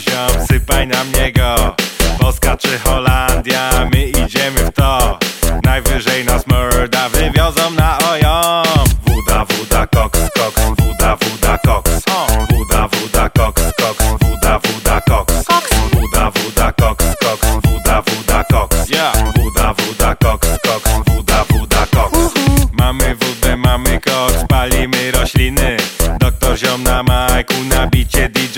ziom, sypaj na mnie go Polska czy Holandia, my idziemy w to. Najwyżej nas murda wywiozą na ojom Wuda, wuda, koks, koks, wuda, wuda, koks. Wuda, wuda, koks, koks, wuda, wuda, koks. Wuda, wuda, koks, koks, wuda, wuda, koks. Wuda, wuda, koks, koks, wuda, wuda, koks. Mamy wódę, mamy koks, palimy rośliny. Doktor ziom na majku, nabicie DJ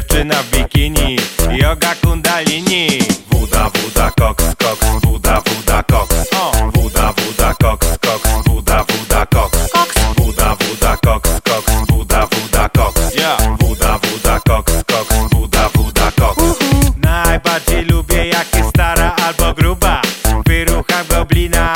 dziewczyna w bikini Yoga kundalini. Wuda, wuda, koks, koks Wuda, wuda, koks. Wuda, wuda, koks, koks Wuda, wuda, koks. Wuda, wuda, koks, koks Wuda, wuda, koks. Wuda, wuda, koks, koks Wuda, wuda, koks. Najbardziej lubię jak jest stara albo gruba. Wyrucham goblina,